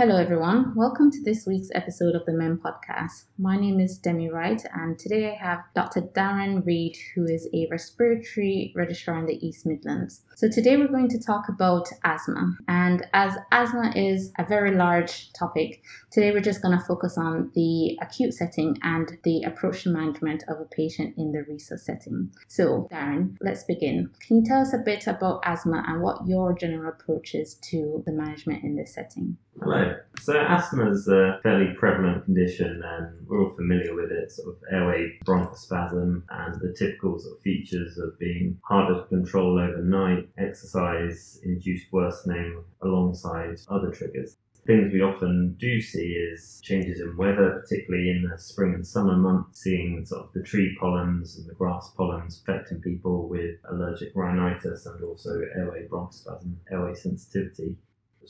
Hello, everyone. Welcome to this week's episode of the MEM podcast. My name is Demi Wright, and today I have Dr. Darren Reid, who is a respiratory registrar in the East Midlands. So, today we're going to talk about asthma. And as asthma is a very large topic, today we're just going to focus on the acute setting and the approach to management of a patient in the resus setting. So, Darren, let's begin. Can you tell us a bit about asthma and what your general approach is to the management in this setting? Hello. So asthma is a fairly prevalent condition and we're all familiar with it, sort of airway bronchospasm and the typical sort of features of being harder to control overnight, exercise induced worsening alongside other triggers. Things we often do see is changes in weather, particularly in the spring and summer months, seeing sort of the tree pollens and the grass pollens affecting people with allergic rhinitis and also airway bronchospasm, airway sensitivity.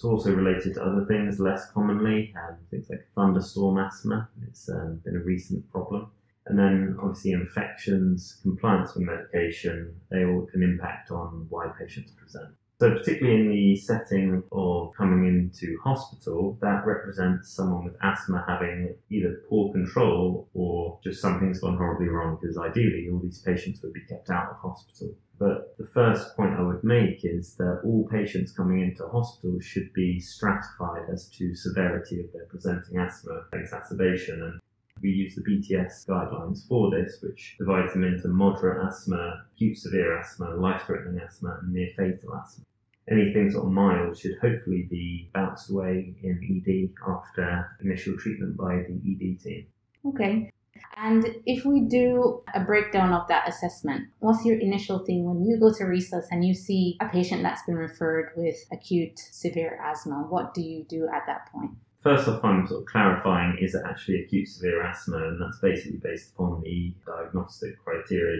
It's also related to other things less commonly, um, things like thunderstorm asthma. It's um, been a recent problem. And then obviously infections, compliance with medication, they all can impact on why patients present. So particularly in the setting of coming into hospital, that represents someone with asthma having either poor control or just something's gone horribly wrong because ideally all these patients would be kept out of hospital. But the first point I would make is that all patients coming into hospital should be stratified as to severity of their presenting asthma exacerbation. And we use the BTS guidelines for this, which divides them into moderate asthma, acute severe asthma, life threatening asthma, and near fatal asthma. Anything sort of mild should hopefully be bounced away in ED after initial treatment by the ED team. Okay. And if we do a breakdown of that assessment, what's your initial thing when you go to resus and you see a patient that's been referred with acute severe asthma? What do you do at that point? First off, I'm sort of clarifying is it actually acute severe asthma, and that's basically based upon the diagnostic criteria.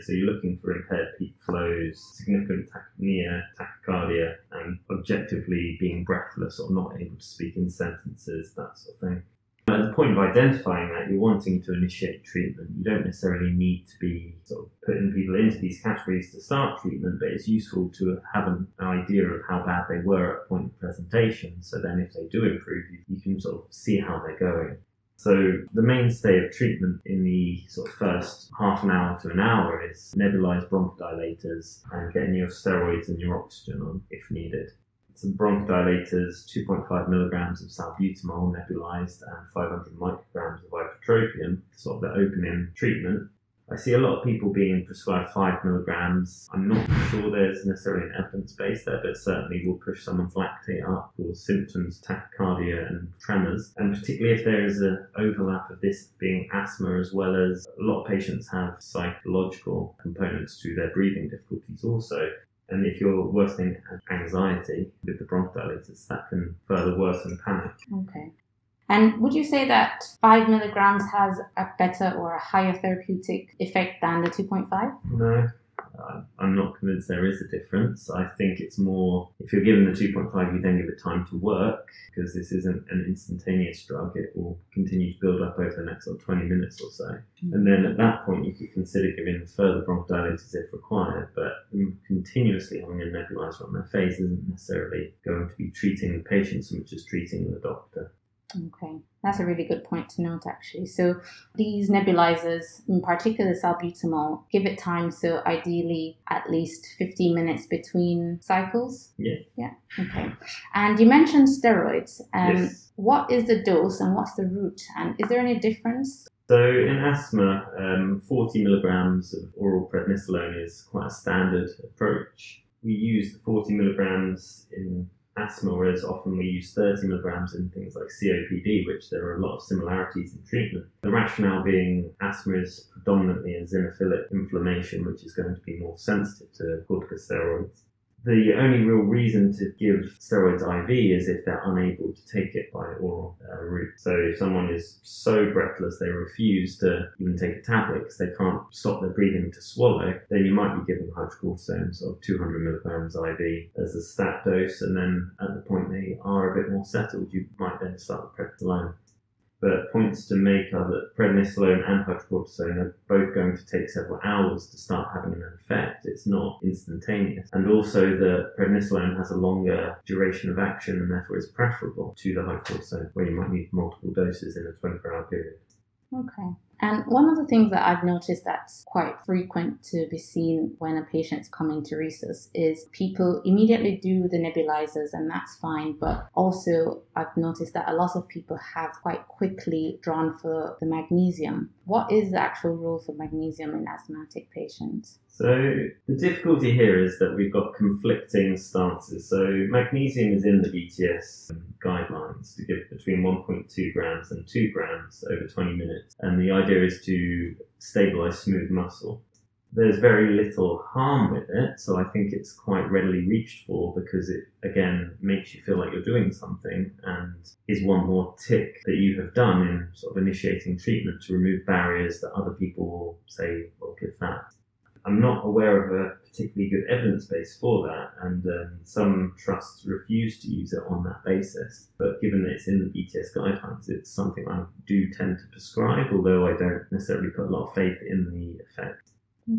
So you're looking for impaired peak flows, significant tachypnea, tachycardia, and objectively being breathless or not able to speak in sentences, that sort of thing. At the point of identifying that, you're wanting to initiate treatment. You don't necessarily need to be sort of putting people into these categories to start treatment, but it's useful to have an idea of how bad they were at point of presentation. So then, if they do improve, you, you can sort of see how they're going. So the mainstay of treatment in the sort of first half an hour to an hour is nebulized bronchodilators and getting your steroids and your oxygen on if needed some bronchodilators, 2.5 milligrams of salbutamol nebulized, and 500 micrograms of ipratropium, sort of the opening treatment. I see a lot of people being prescribed 5 milligrams. I'm not sure there's necessarily an evidence base there, but certainly will push someone's lactate up for symptoms, tachycardia, and tremors. And particularly if there is an overlap of this being asthma, as well as a lot of patients have psychological components to their breathing difficulties also. And if you're worsening anxiety with the bronchodilators, that can further worsen panic. Okay. And would you say that 5 milligrams has a better or a higher therapeutic effect than the 2.5? No, I'm not convinced there is a difference. I think it's more if you're given the 2.5, you then give it time to work because this isn't an instantaneous drug. It will continue to build up over the next sort of 20 minutes or so. Mm-hmm. And then at that point, you could consider giving further bronchodilators if required. But continuously having a nebulizer on their face isn't necessarily going to be treating the patient so much as treating the doctor. Okay, that's a really good point to note actually. So these nebulizers, in particular salbutamol, give it time. So ideally, at least 15 minutes between cycles. Yeah. Yeah. Okay. And you mentioned steroids. Um, yes. What is the dose and what's the route? And is there any difference? So in asthma, um, 40 milligrams of oral prednisolone is quite a standard approach. We use the 40 milligrams in asthma, whereas often we use 30 milligrams in things like COPD, which there are a lot of similarities in treatment. The rationale being asthma is predominantly a eosinophilic inflammation, which is going to be more sensitive to corticosteroids. The only real reason to give steroids IV is if they're unable to take it by oral uh, route. So if someone is so breathless they refuse to even take a tablet because they can't stop their breathing to swallow, then you might be giving hydrocortisone of 200 milligrams IV as a stat dose, and then at the point they are a bit more settled, you might then start the prednisolone. But points to make are that prednisolone and hydrocortisone are both going to take several hours to start having an effect. It's not instantaneous. And also that prednisolone has a longer duration of action and therefore is preferable to the hydrocortisone, where you might need multiple doses in a 24 hour period. Okay. And one of the things that I've noticed that's quite frequent to be seen when a patient's coming to resus is people immediately do the nebulizers, and that's fine. But also, I've noticed that a lot of people have quite quickly drawn for the magnesium. What is the actual role for magnesium in asthmatic patients? So the difficulty here is that we've got conflicting stances. So magnesium is in the BTS guidelines to give between 1.2 grams and 2 grams over 20 minutes, and the idea is to stabilize smooth muscle. There's very little harm with it, so I think it's quite readily reached for because it again makes you feel like you're doing something and is one more tick that you have done in sort of initiating treatment to remove barriers that other people will say, well, give that. I'm not aware of a particularly good evidence base for that, and um, some trusts refuse to use it on that basis. But given that it's in the BTS guidelines, it's something I do tend to prescribe, although I don't necessarily put a lot of faith in the effect.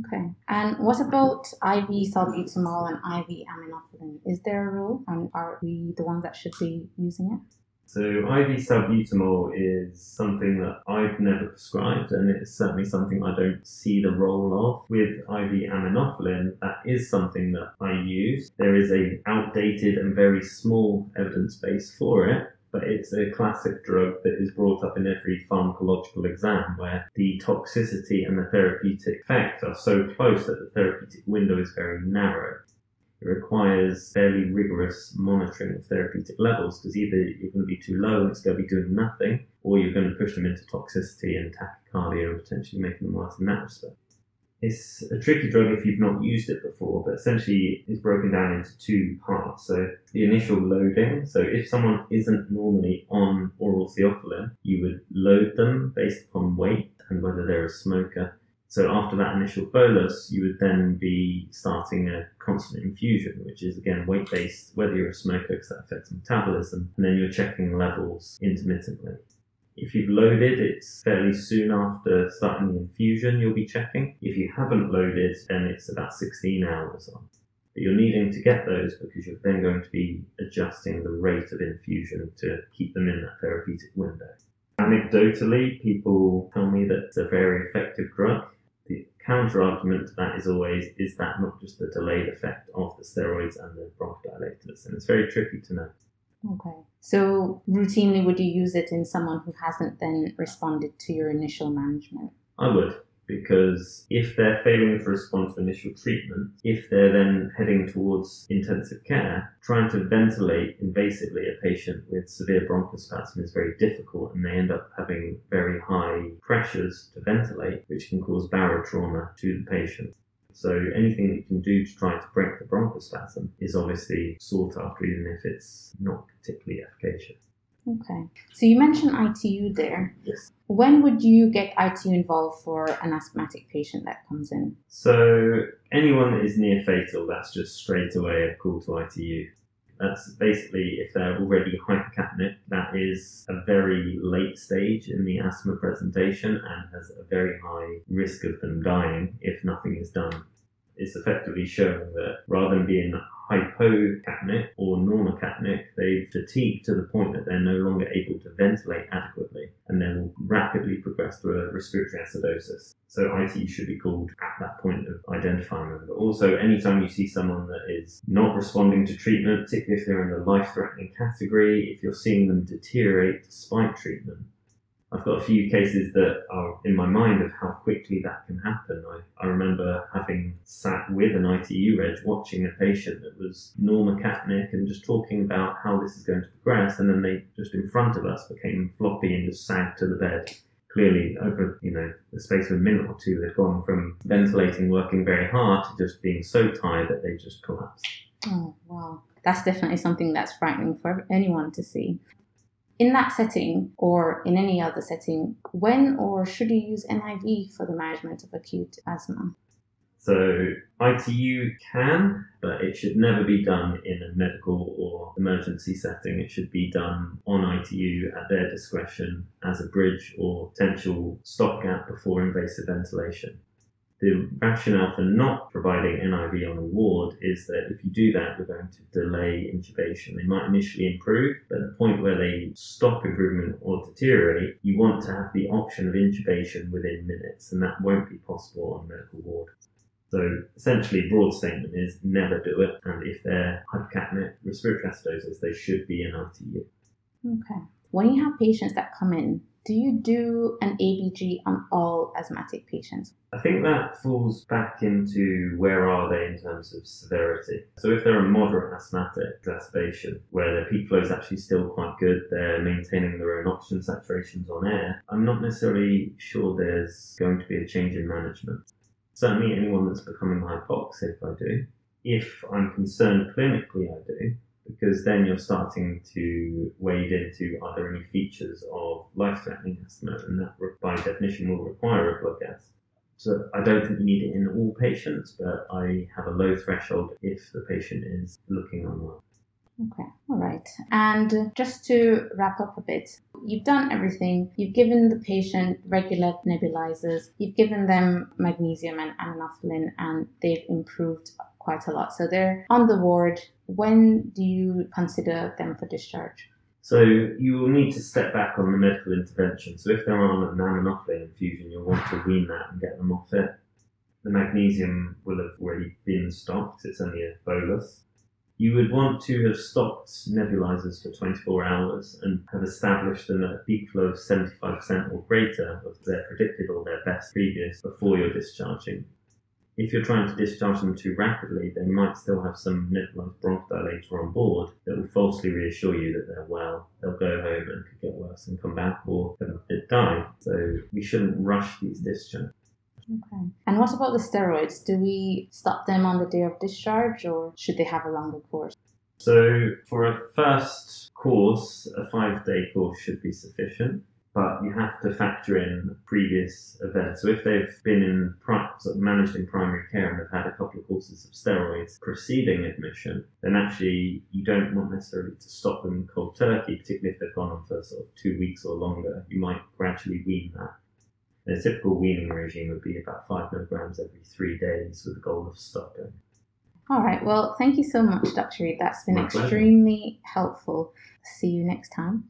Okay. And what about IV salbutamol and IV aminophylline? Is there a rule, and are we the ones that should be using it? So IV salbutamol is something that I've never prescribed, and it's certainly something I don't see the role of. With IV aminophylline, that is something that I use. There is a outdated and very small evidence base for it, but it's a classic drug that is brought up in every pharmacological exam where the toxicity and the therapeutic effect are so close that the therapeutic window is very narrow. It requires fairly rigorous monitoring of therapeutic levels because either you're going to be too low and it's going to be doing nothing, or you're going to push them into toxicity and tachycardia and potentially making them worse in that respect. It's a tricky drug if you've not used it before, but essentially it's broken down into two parts. So the initial loading, so if someone isn't normally on oral theophylline, you would load them based upon weight and whether they're a smoker so after that initial bolus, you would then be starting a constant infusion, which is again weight based, whether you're a smoker because that affects metabolism, and then you're checking levels intermittently. If you've loaded, it's fairly soon after starting the infusion you'll be checking. If you haven't loaded, then it's about 16 hours on. But you're needing to get those because you're then going to be adjusting the rate of infusion to keep them in that therapeutic window. Anecdotally, people tell me that it's a very effective drug counter argument to that is always is that not just the delayed effect of the steroids and the bronchodilators? And it's very tricky to know. Okay. So, routinely, would you use it in someone who hasn't then responded to your initial management? I would because if they're failing to respond to initial treatment, if they're then heading towards intensive care, trying to ventilate invasively a patient with severe bronchospasm is very difficult and they end up having very high pressures to ventilate, which can cause barotrauma to the patient. So anything that you can do to try to break the bronchospasm is obviously sought after, even if it's not particularly efficacious. Okay. So you mentioned ITU there. Yes. When would you get ITU involved for an asthmatic patient that comes in? So anyone that is near fatal, that's just straight away a call to ITU. That's basically if they're already hypercapnic, that is a very late stage in the asthma presentation and has a very high risk of them dying if nothing is done. It's effectively showing that rather than being hypocapnic or normocapnic, they've fatigue to the point that they're no longer able to ventilate adequately and then will rapidly progress to a respiratory acidosis. So IT should be called at that point of identifying them. But also, anytime you see someone that is not responding to treatment, particularly if they're in the life-threatening category, if you're seeing them deteriorate despite treatment, I've got a few cases that are in my mind of how quickly that can happen. I, I remember having sat with an ITU reg watching a patient that was normocapnic and just talking about how this is going to progress, and then they just in front of us became floppy and just sank to the bed. Clearly, over you know the space of a minute or two, they've gone from ventilating, working very hard, to just being so tired that they just collapsed. Oh wow, that's definitely something that's frightening for anyone to see in that setting or in any other setting, when or should you use NIV for the management of acute asthma? So ITU can, but it should never be done in a medical or emergency setting. It should be done on ITU at their discretion as a bridge or potential stopgap before invasive ventilation. The rationale for not providing NIV on a ward is that if you do that, you're going to delay intubation. They might initially improve, but at the point where they stop improvement or deteriorate, you want to have the option of intubation within minutes, and that won't be possible on a medical ward. So essentially, broad statement is never do it, and if they're hypercapnic respiratory acidosis, they should be in ITU. Okay. When you have patients that come in, do you do an ABG on all asthmatic patients? I think that falls back into where are they in terms of severity. So if they're a moderate asthmatic exacerbation where their peak flow is actually still quite good, they're maintaining their own oxygen saturations on air, I'm not necessarily sure there's going to be a change in management. Certainly anyone that's becoming hypoxic, I do. If I'm concerned clinically, I do because then you're starting to wade into are there any features of life-threatening asthma, and that by definition will require a blood gas. So I don't think you need it in all patients, but I have a low threshold if the patient is looking unwell. Okay, all right. And just to wrap up a bit, you've done everything. You've given the patient regular nebulizers, you've given them magnesium and aminophylline, and they've improved quite a lot. So they're on the ward. When do you consider them for discharge? So you will need to step back on the medical intervention. So if they're on an aminophylline infusion, you'll want to wean that and get them off it. The magnesium will have already been stopped. It's only a bolus you would want to have stopped nebulizers for 24 hours and have established them at a peak flow of 75% or greater of their predicted or their best previous before you're discharging. If you're trying to discharge them too rapidly, they might still have some nebulized bronchodilator on board that will falsely reassure you that they're well. They'll go home and could get worse and come back or die. So we shouldn't rush these discharges. Okay. And what about the steroids? Do we stop them on the day of discharge or should they have a longer course? So, for a first course, a five day course should be sufficient, but you have to factor in previous events. So, if they've been in sort of managed in primary care and have had a couple of courses of steroids preceding admission, then actually you don't want necessarily to stop them cold turkey, particularly if they've gone on for sort of two weeks or longer. You might gradually wean that. A typical weaning regime would be about five milligrams every three days with the goal of stopping. All right. Well, thank you so much, Dr. Reid. That's been My extremely pleasure. helpful. See you next time.